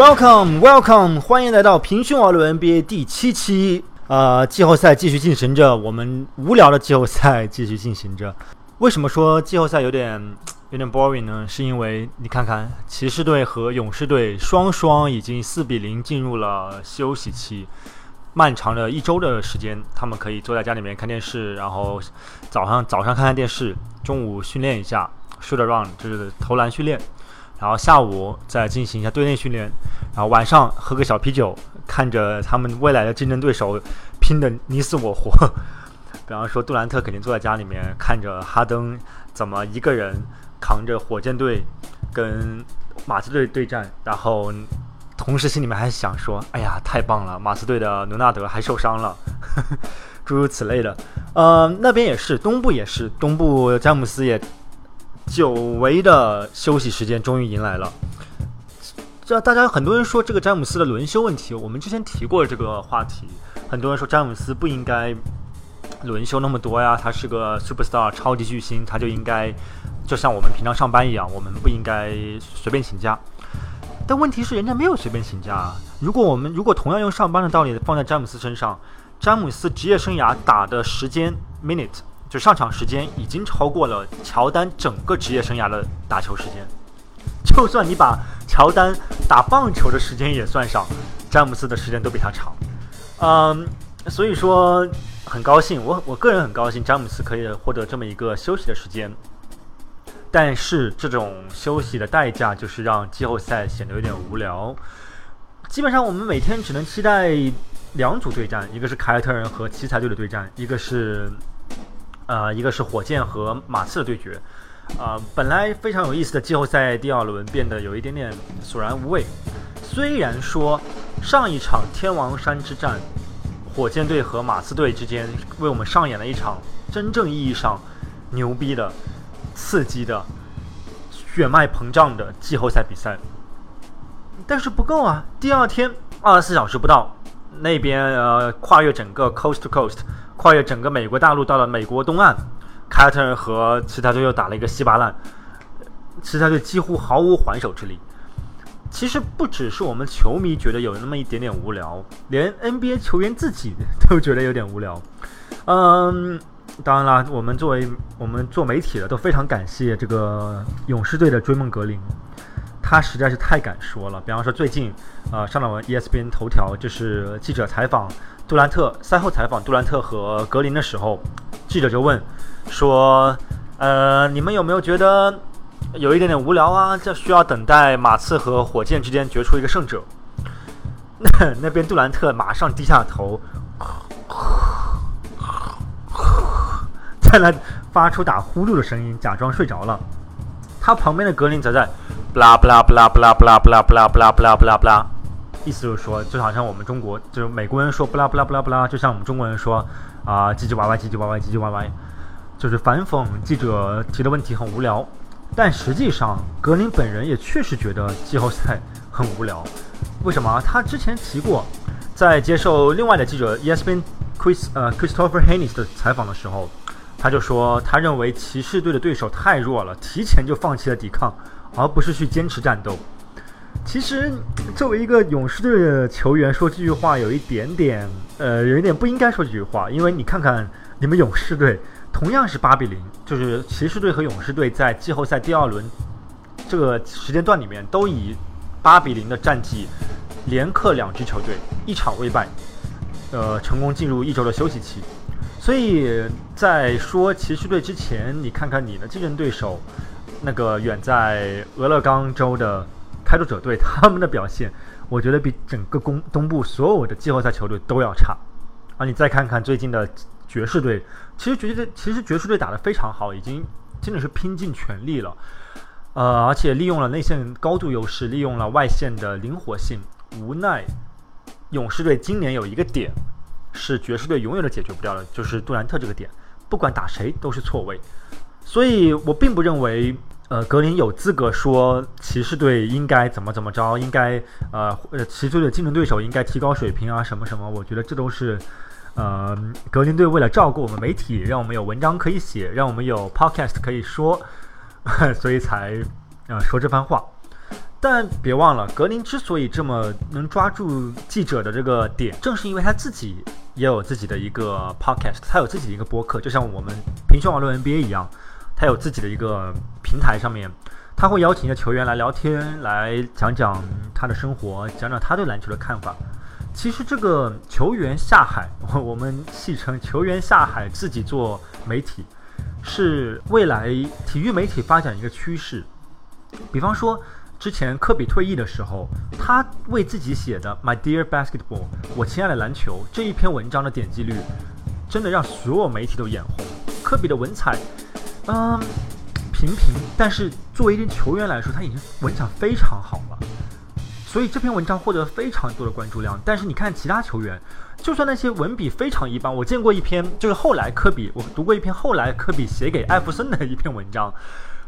Welcome, Welcome，欢迎来到平胸网络 NBA 第七期。呃，季后赛继续进行着，我们无聊的季后赛继续进行着。为什么说季后赛有点有点 boring 呢？是因为你看看骑士队和勇士队双双已经四比零进入了休息期，漫长的一周的时间，他们可以坐在家里面看电视，然后早上早上看看电视，中午训练一下，shoot around 就是投篮训练。然后下午再进行一下队内训练，然后晚上喝个小啤酒，看着他们未来的竞争对手拼得你死我活。比方说杜兰特肯定坐在家里面看着哈登怎么一个人扛着火箭队跟马刺队对战，然后同时心里面还想说：“哎呀，太棒了，马刺队的伦纳德还受伤了。”诸如此类的。呃，那边也是，东部也是，东部詹姆斯也。久违的休息时间终于迎来了。这大家很多人说这个詹姆斯的轮休问题，我们之前提过这个话题。很多人说詹姆斯不应该轮休那么多呀，他是个 super star 超级巨星，他就应该就像我们平常上班一样，我们不应该随便请假。但问题是人家没有随便请假。如果我们如果同样用上班的道理放在詹姆斯身上，詹姆斯职业生涯打的时间 minute。就上场时间已经超过了乔丹整个职业生涯的打球时间，就算你把乔丹打棒球的时间也算上，詹姆斯的时间都比他长。嗯，所以说很高兴，我我个人很高兴，詹姆斯可以获得这么一个休息的时间。但是这种休息的代价就是让季后赛显得有点无聊。基本上我们每天只能期待两组对战，一个是凯尔特人和奇才队的对战，一个是。呃，一个是火箭和马刺的对决，啊，本来非常有意思的季后赛第二轮变得有一点点索然无味。虽然说上一场天王山之战，火箭队和马刺队之间为我们上演了一场真正意义上牛逼的、刺激的、血脉膨胀的季后赛比赛，但是不够啊！第二天二十四小时不到，那边呃跨越整个 coast to coast。跨越整个美国大陆到了美国东岸，凯特和其他队又打了一个稀巴烂，其他队几乎毫无还手之力。其实不只是我们球迷觉得有那么一点点无聊，连 NBA 球员自己 都觉得有点无聊。嗯，当然啦，我们作为我们做媒体的都非常感谢这个勇士队的追梦格林，他实在是太敢说了。比方说最近，呃，上了我 ESPN 头条，就是记者采访。杜兰特赛后采访杜兰特和格林的时候，记者就问说：“呃，你们有没有觉得有一点点无聊啊？这需要等待马刺和火箭之间决出一个胜者？” 那边杜兰特马上低下头，在那发出打呼噜的声音，假装睡着了。他旁边的格林则在布拉布拉布拉布拉布拉布拉布拉布拉布拉布拉布拉。意思就是说，就好像我们中国，就是美国人说不拉不拉不拉不拉，就像我们中国人说啊唧唧歪歪唧唧歪歪唧唧歪歪，就是反讽记者提的问题很无聊。但实际上，格林本人也确实觉得季后赛很无聊。为什么？他之前提过，在接受另外的记者 ESPN Chris 呃 Christopher Haynes 的采访的时候，他就说，他认为骑士队的对手太弱了，提前就放弃了抵抗，而不是去坚持战斗。其实，作为一个勇士队的球员，说这句话有一点点，呃，有一点不应该说这句话。因为你看看你们勇士队，同样是八比零，就是骑士队和勇士队在季后赛第二轮这个时间段里面，都以八比零的战绩连克两支球队，一场未败，呃，成功进入一周的休息期。所以在说骑士队之前，你看看你的竞争对手，那个远在俄勒冈州的。开拓者队他们的表现，我觉得比整个东东部所有的季后赛球队都要差。啊，你再看看最近的爵士队，其实爵士队其实爵士队打得非常好，已经真的是拼尽全力了。呃，而且利用了内线高度优势，利用了外线的灵活性。无奈，勇士队今年有一个点是爵士队永远都解决不掉的，就是杜兰特这个点，不管打谁都是错位。所以我并不认为。呃，格林有资格说骑士队应该怎么怎么着，应该呃呃，骑士队的竞争对手应该提高水平啊，什么什么？我觉得这都是呃，格林队为了照顾我们媒体，让我们有文章可以写，让我们有 podcast 可以说，所以才呃说这番话。但别忘了，格林之所以这么能抓住记者的这个点，正是因为他自己也有自己的一个 podcast，他有自己的一个播客，就像我们平胸网络 NBA 一样，他有自己的一个平台上面，他会邀请一些球员来聊天，来讲讲他的生活，讲讲他对篮球的看法。其实这个球员下海，我们戏称球员下海自己做媒体，是未来体育媒体发展一个趋势。比方说。之前科比退役的时候，他为自己写的《My Dear Basketball》我亲爱的篮球这一篇文章的点击率，真的让所有媒体都眼红。科比的文采，嗯，平平，但是作为一名球员来说，他已经文采非常好了，所以这篇文章获得非常多的关注量。但是你看其他球员，就算那些文笔非常一般，我见过一篇，就是后来科比，我读过一篇后来科比写给艾弗森的一篇文章。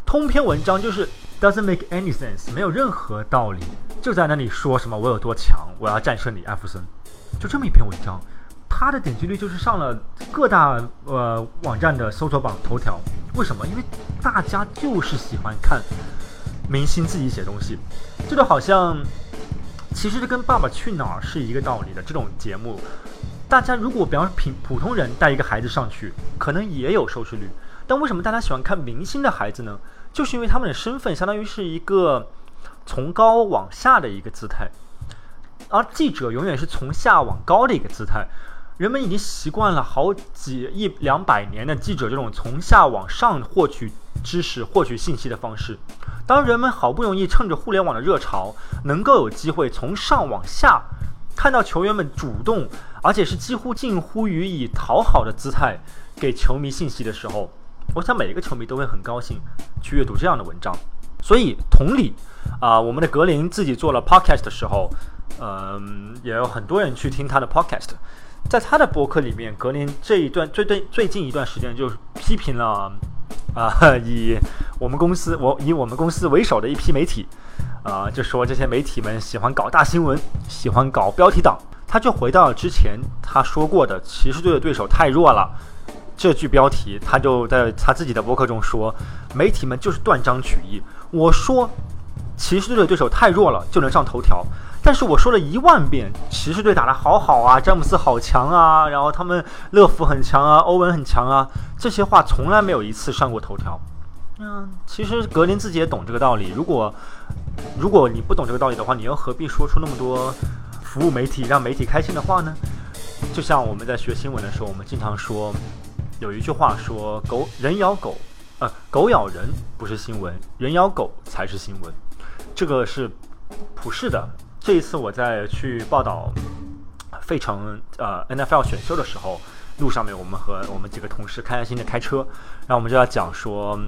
通篇文章就是 doesn't make any sense，没有任何道理，就在那里说什么我有多强，我要战胜你艾弗森，就这么一篇文章，它的点击率就是上了各大呃网站的搜索榜头条。为什么？因为大家就是喜欢看明星自己写东西，这就好像其实跟《爸爸去哪儿》是一个道理的。这种节目，大家如果比方说平普通人带一个孩子上去，可能也有收视率。但为什么大家喜欢看明星的孩子呢？就是因为他们的身份相当于是一个从高往下的一个姿态，而记者永远是从下往高的一个姿态。人们已经习惯了好几一两百年的记者这种从下往上获取知识、获取信息的方式。当人们好不容易趁着互联网的热潮，能够有机会从上往下看到球员们主动，而且是几乎近乎于以讨好的姿态给球迷信息的时候。我想每一个球迷都会很高兴去阅读这样的文章，所以同理，啊，我们的格林自己做了 podcast 的时候，嗯，也有很多人去听他的 podcast。在他的博客里面，格林这一段最最最近一段时间就批评了，啊，以我们公司我以我们公司为首的一批媒体，啊，就说这些媒体们喜欢搞大新闻，喜欢搞标题党。他就回到之前他说过的，骑士队的对手太弱了。这句标题，他就在他自己的博客中说：“媒体们就是断章取义。我说骑士队的对手太弱了，就能上头条。但是我说了一万遍，骑士队打得好好啊，詹姆斯好强啊，然后他们乐福很强啊，欧文很强啊，这些话从来没有一次上过头条。嗯，其实格林自己也懂这个道理。如果如果你不懂这个道理的话，你又何必说出那么多服务媒体、让媒体开心的话呢？就像我们在学新闻的时候，我们经常说。”有一句话说：“狗人咬狗，呃，狗咬人不是新闻，人咬狗才是新闻。”这个是普世的。这一次我在去报道费城呃 NFL 选秀的时候，路上面我们和我们几个同事开开心心的开车，然后我们就要讲说，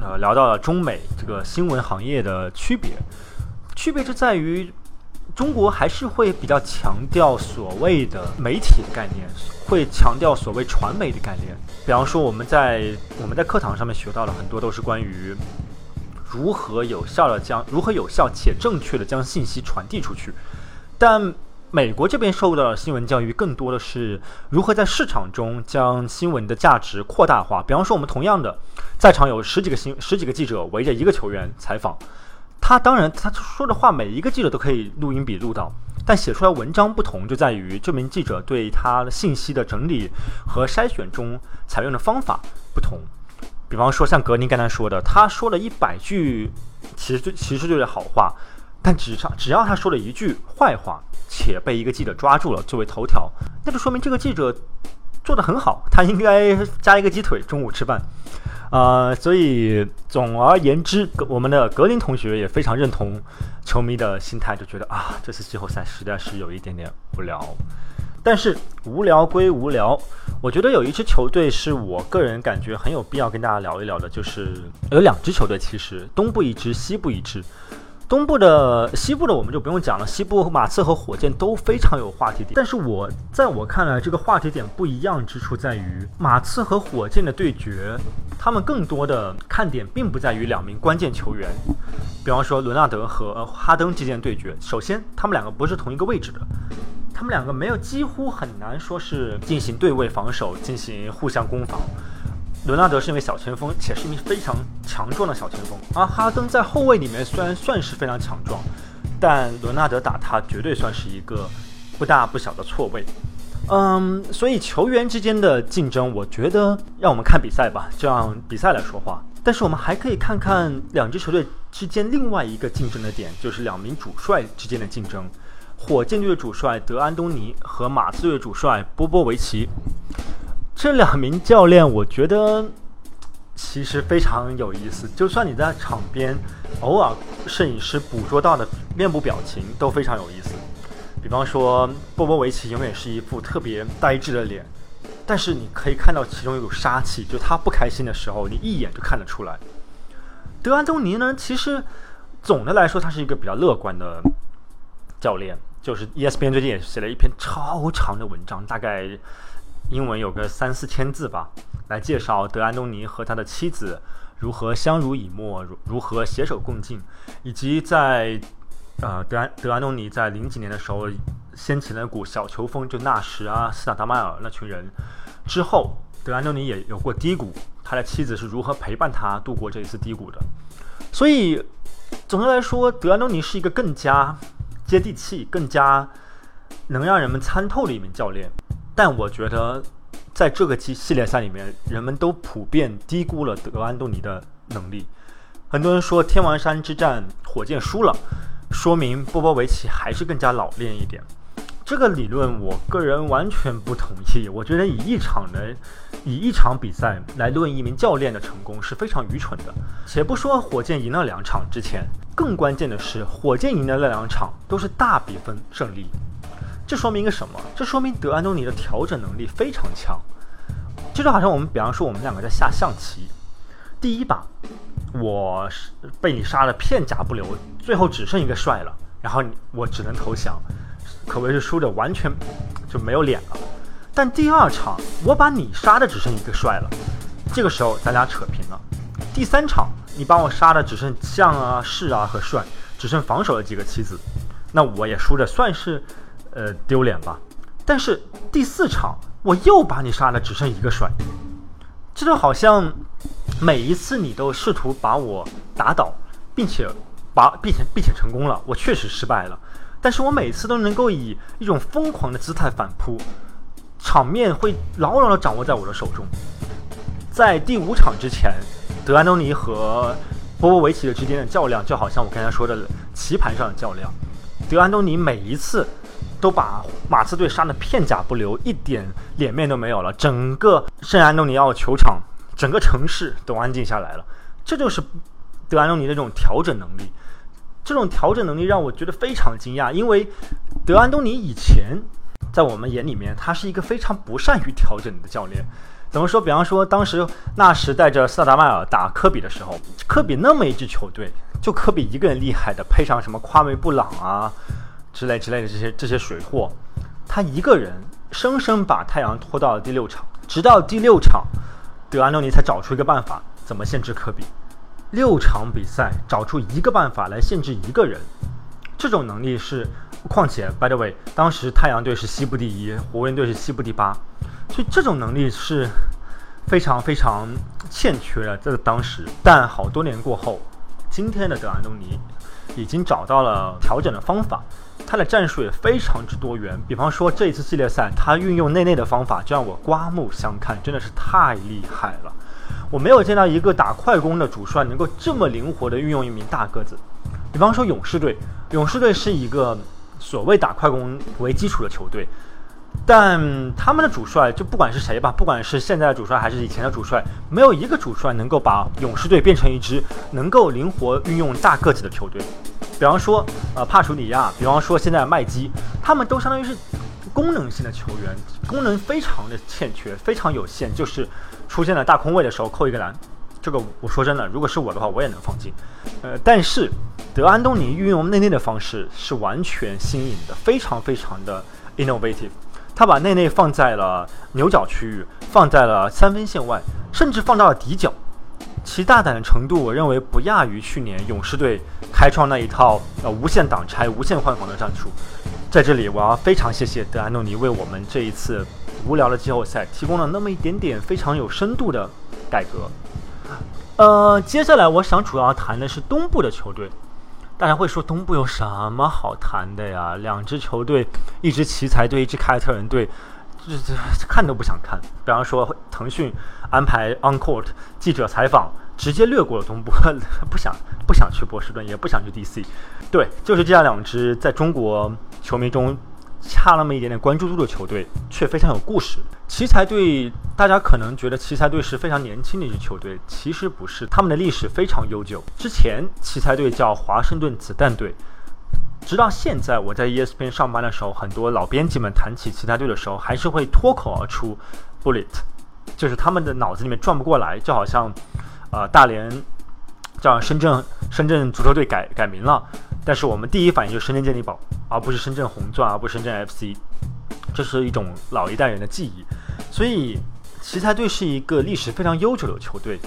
呃，聊到了中美这个新闻行业的区别，区别就在于。中国还是会比较强调所谓的媒体的概念，会强调所谓传媒的概念。比方说，我们在我们在课堂上面学到了很多，都是关于如何有效的将如何有效且正确的将信息传递出去。但美国这边受到的新闻教育更多的是如何在市场中将新闻的价值扩大化。比方说，我们同样的在场有十几个新十几个记者围着一个球员采访。他当然，他说的话每一个记者都可以录音笔录到，但写出来文章不同就在于这名记者对他信息的整理和筛选中采用的方法不同。比方说，像格林刚才说的，他说了一百句其实就其实就是好话，但只上只要他说了一句坏话，且被一个记者抓住了作为头条，那就说明这个记者做得很好，他应该加一个鸡腿中午吃饭。啊，所以总而言之，我们的格林同学也非常认同球迷的心态，就觉得啊，这次季后赛实在是有一点点无聊。但是无聊归无聊，我觉得有一支球队是我个人感觉很有必要跟大家聊一聊的，就是有两支球队，其实东部一支，西部一支。东部的、西部的我们就不用讲了，西部马刺和火箭都非常有话题点。但是我在我看来，这个话题点不一样之处在于，马刺和火箭的对决，他们更多的看点并不在于两名关键球员，比方说伦纳德和哈登之间对决。首先，他们两个不是同一个位置的，他们两个没有几乎很难说是进行对位防守、进行互相攻防。伦纳德是一名小前锋，且是一名非常强壮的小前锋。而哈登在后卫里面虽然算是非常强壮，但伦纳德打他绝对算是一个不大不小的错位。嗯，所以球员之间的竞争，我觉得让我们看比赛吧，就让比赛来说话。但是我们还可以看看两支球队之间另外一个竞争的点，就是两名主帅之间的竞争。火箭队主帅德安东尼和马刺队主帅波波维奇，这两名教练，我觉得其实非常有意思。就算你在场边，偶尔摄影师捕捉到的面部表情都非常有意思。比方说，波波维奇永远是一副特别呆滞的脸，但是你可以看到其中有股杀气，就他不开心的时候，你一眼就看得出来。德安东尼呢，其实总的来说，他是一个比较乐观的教练。就是 ESPN 最近也写了一篇超长的文章，大概英文有个三四千字吧，来介绍德安东尼和他的妻子如何相濡以沫，如如何携手共进，以及在呃德安德安东尼在零几年的时候掀起了股小球风，就纳什啊、斯塔达迈尔那群人之后，德安东尼也有过低谷，他的妻子是如何陪伴他度过这一次低谷的。所以总的来说，德安东尼是一个更加。接地气，更加能让人们参透的一名教练，但我觉得在这个系系列赛里面，人们都普遍低估了德安东尼的能力。很多人说天王山之战火箭输了，说明波波维奇还是更加老练一点。这个理论，我个人完全不同意。我觉得以一场的以一场比赛来论一名教练的成功是非常愚蠢的。且不说火箭赢了两场之前，更关键的是火箭赢的那两场都是大比分胜利。这说明一个什么？这说明德安东尼的调整能力非常强。就好像我们，比方说我们两个在下象棋，第一把我是被你杀的片甲不留，最后只剩一个帅了，然后你我只能投降。可谓是输的完全就没有脸了，但第二场我把你杀的只剩一个帅了，这个时候咱俩扯平了。第三场你把我杀的只剩将啊、士啊和帅，只剩防守的几个棋子，那我也输着算是呃丢脸吧。但是第四场我又把你杀的只剩一个帅，这就好像每一次你都试图把我打倒，并且把并且并且成功了，我确实失败了。但是我每次都能够以一种疯狂的姿态反扑，场面会牢牢的掌握在我的手中。在第五场之前，德安东尼和波波维奇的之间的较量，就好像我刚才说的棋盘上的较量。德安东尼每一次都把马刺队杀得片甲不留，一点脸面都没有了。整个圣安东尼奥球场，整个城市都安静下来了。这就是德安东尼的这种调整能力。这种调整能力让我觉得非常惊讶，因为德安东尼以前在我们眼里面，他是一个非常不善于调整的教练。怎么说？比方说，当时纳什带着萨达迈尔打科比的时候，科比那么一支球队，就科比一个人厉害的，配上什么夸梅布朗啊之类之类的这些这些水货，他一个人生生把太阳拖到了第六场，直到第六场，德安东尼才找出一个办法，怎么限制科比。六场比赛找出一个办法来限制一个人，这种能力是。况且，by the way，当时太阳队是西部第一，湖人队是西部第八，所以这种能力是非常非常欠缺的。在当时，但好多年过后，今天的德安东尼已经找到了调整的方法，他的战术也非常之多元。比方说这一次系列赛，他运用内内的方法，就让我刮目相看，真的是太厉害了。我没有见到一个打快攻的主帅能够这么灵活的运用一名大个子。比方说勇士队，勇士队是一个所谓打快攻为基础的球队，但他们的主帅就不管是谁吧，不管是现在的主帅还是以前的主帅，没有一个主帅能够把勇士队变成一支能够灵活运用大个子的球队。比方说，呃，帕楚里亚，比方说现在的麦基，他们都相当于是功能性的球员，功能非常的欠缺，非常有限，就是。出现了大空位的时候扣一个篮，这个我说真的，如果是我的话，我也能放进。呃，但是德安东尼运用内内的方式是完全新颖的，非常非常的 innovative。他把内内放在了牛角区域，放在了三分线外，甚至放到了底角。其大胆的程度，我认为不亚于去年勇士队开创那一套呃无限挡拆、无限换防的战术。在这里，我要非常谢谢德安东尼为我们这一次。无聊的季后赛提供了那么一点点非常有深度的改革。呃，接下来我想主要谈的是东部的球队。大家会说东部有什么好谈的呀？两支球队，一支奇才队，一支凯尔特人队，这这看都不想看。比方说腾讯安排 on court 记者采访，直接略过了东部，不想不想去波士顿，也不想去 DC。对，就是这样两支在中国球迷中。差那么一点点关注度的球队，却非常有故事。奇才队，大家可能觉得奇才队是非常年轻的一支球队，其实不是，他们的历史非常悠久。之前奇才队叫华盛顿子弹队，直到现在我在 ESPN 上班的时候，很多老编辑们谈起奇才队的时候，还是会脱口而出 “bullet”，就是他们的脑子里面转不过来，就好像，呃，大连叫深圳深圳足球队改改名了。但是我们第一反应就是深圳健力宝，而不是深圳红钻，而不是深圳 FC，这是一种老一代人的记忆。所以奇才队是一个历史非常悠久的球队，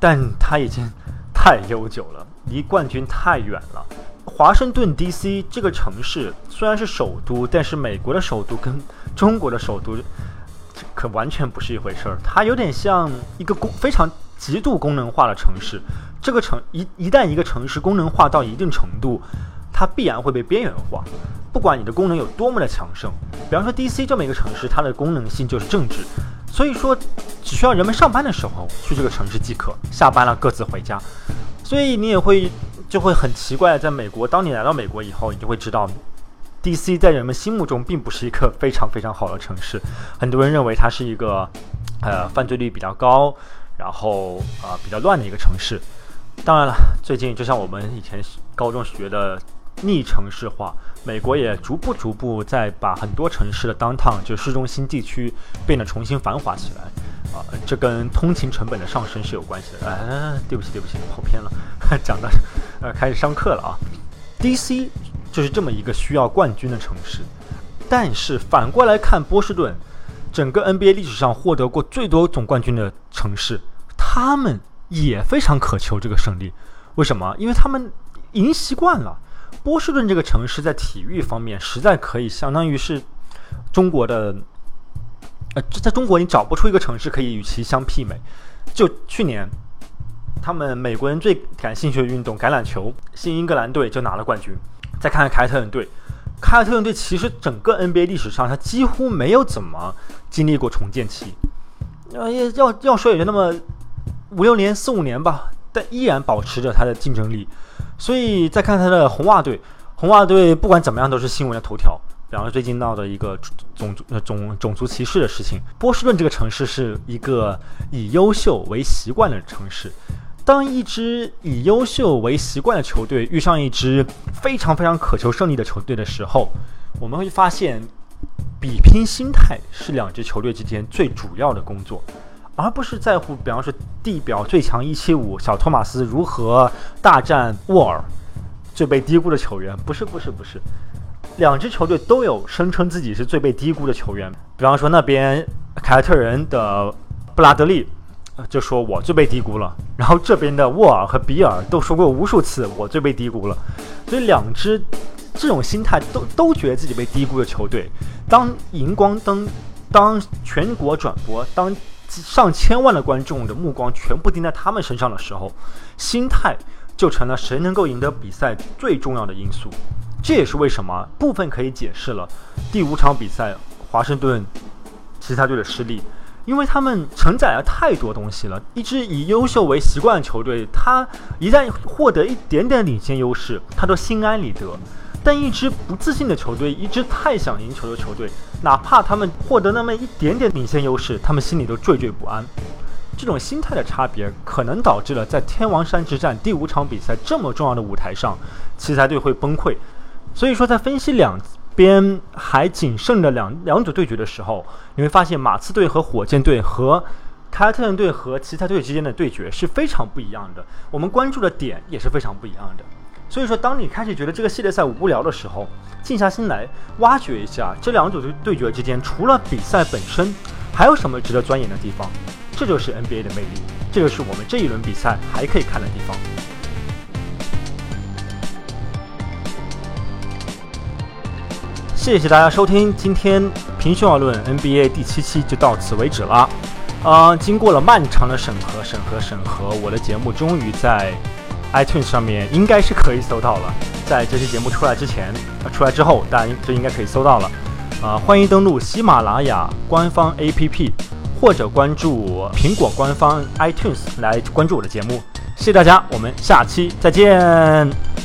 但它已经太悠久了，离冠军太远了。华盛顿 DC 这个城市虽然是首都，但是美国的首都跟中国的首都可完全不是一回事儿。它有点像一个功非常极度功能化的城市。这个城一一旦一个城市功能化到一定程度，它必然会被边缘化。不管你的功能有多么的强盛，比方说 DC 这么一个城市，它的功能性就是政治，所以说只需要人们上班的时候去这个城市即可，下班了各自回家。所以你也会就会很奇怪，在美国，当你来到美国以后，你就会知道，DC 在人们心目中并不是一个非常非常好的城市。很多人认为它是一个呃犯罪率比较高，然后啊比较乱的一个城市。当然了，最近就像我们以前高中学的逆城市化，美国也逐步逐步在把很多城市的 downtown 就市中心地区变得重新繁华起来，啊，这跟通勤成本的上升是有关系的。哎，对不起对不起，跑偏了，讲的呃开始上课了啊。DC 就是这么一个需要冠军的城市，但是反过来看波士顿，整个 NBA 历史上获得过最多总冠军的城市，他们。也非常渴求这个胜利，为什么？因为他们赢习惯了。波士顿这个城市在体育方面实在可以相当于是中国的，呃，在中国你找不出一个城市可以与其相媲美。就去年，他们美国人最感兴趣的运动橄榄球，新英格兰队就拿了冠军。再看看凯尔特人队，凯尔特人队其实整个 NBA 历史上，他几乎没有怎么经历过重建期。呃，要要说也就那么。五六年、四五年吧，但依然保持着它的竞争力。所以再看它的红袜队，红袜队不管怎么样都是新闻的头条。比方说最近闹的一个种族、种种族歧视的事情。波士顿这个城市是一个以优秀为习惯的城市。当一支以优秀为习惯的球队遇上一支非常非常渴求胜利的球队的时候，我们会发现，比拼心态是两支球队之间最主要的工作。而不是在乎，比方说地表最强一七五小托马斯如何大战沃尔，最被低估的球员，不是不是不是，两支球队都有声称自己是最被低估的球员。比方说那边凯尔特人的布拉德利就说我最被低估了，然后这边的沃尔和比尔都说过无数次我最被低估了，所以两支这种心态都都觉得自己被低估的球队，当荧光灯，当全国转播，当。上千万的观众的目光全部盯在他们身上的时候，心态就成了谁能够赢得比赛最重要的因素。这也是为什么部分可以解释了第五场比赛华盛顿其他队的失利，因为他们承载了太多东西了。一支以优秀为习惯的球队，他一旦获得一点点领先优势，他都心安理得。但一支不自信的球队，一支太想赢球的球队，哪怕他们获得那么一点点领先优势，他们心里都惴惴不安。这种心态的差别，可能导致了在天王山之战第五场比赛这么重要的舞台上，奇才队会崩溃。所以说，在分析两边还仅剩的两两组对决的时候，你会发现马刺队和火箭队和凯尔特人队和奇才队之间的对决是非常不一样的。我们关注的点也是非常不一样的。所以说，当你开始觉得这个系列赛无聊的时候，静下心来挖掘一下这两组对对决之间，除了比赛本身，还有什么值得钻研的地方？这就是 NBA 的魅力，这就是我们这一轮比赛还可以看的地方。谢谢大家收听，今天平胸而论 NBA 第七期就到此为止了。啊，经过了漫长的审核、审核、审核，我的节目终于在 iTunes 上面应该是可以搜到了。在这期节目出来之前，出来之后，大家就应该可以搜到了。啊，欢迎登录喜马拉雅官方 APP，或者关注苹果官方 iTunes 来关注我的节目。谢谢大家，我们下期再见。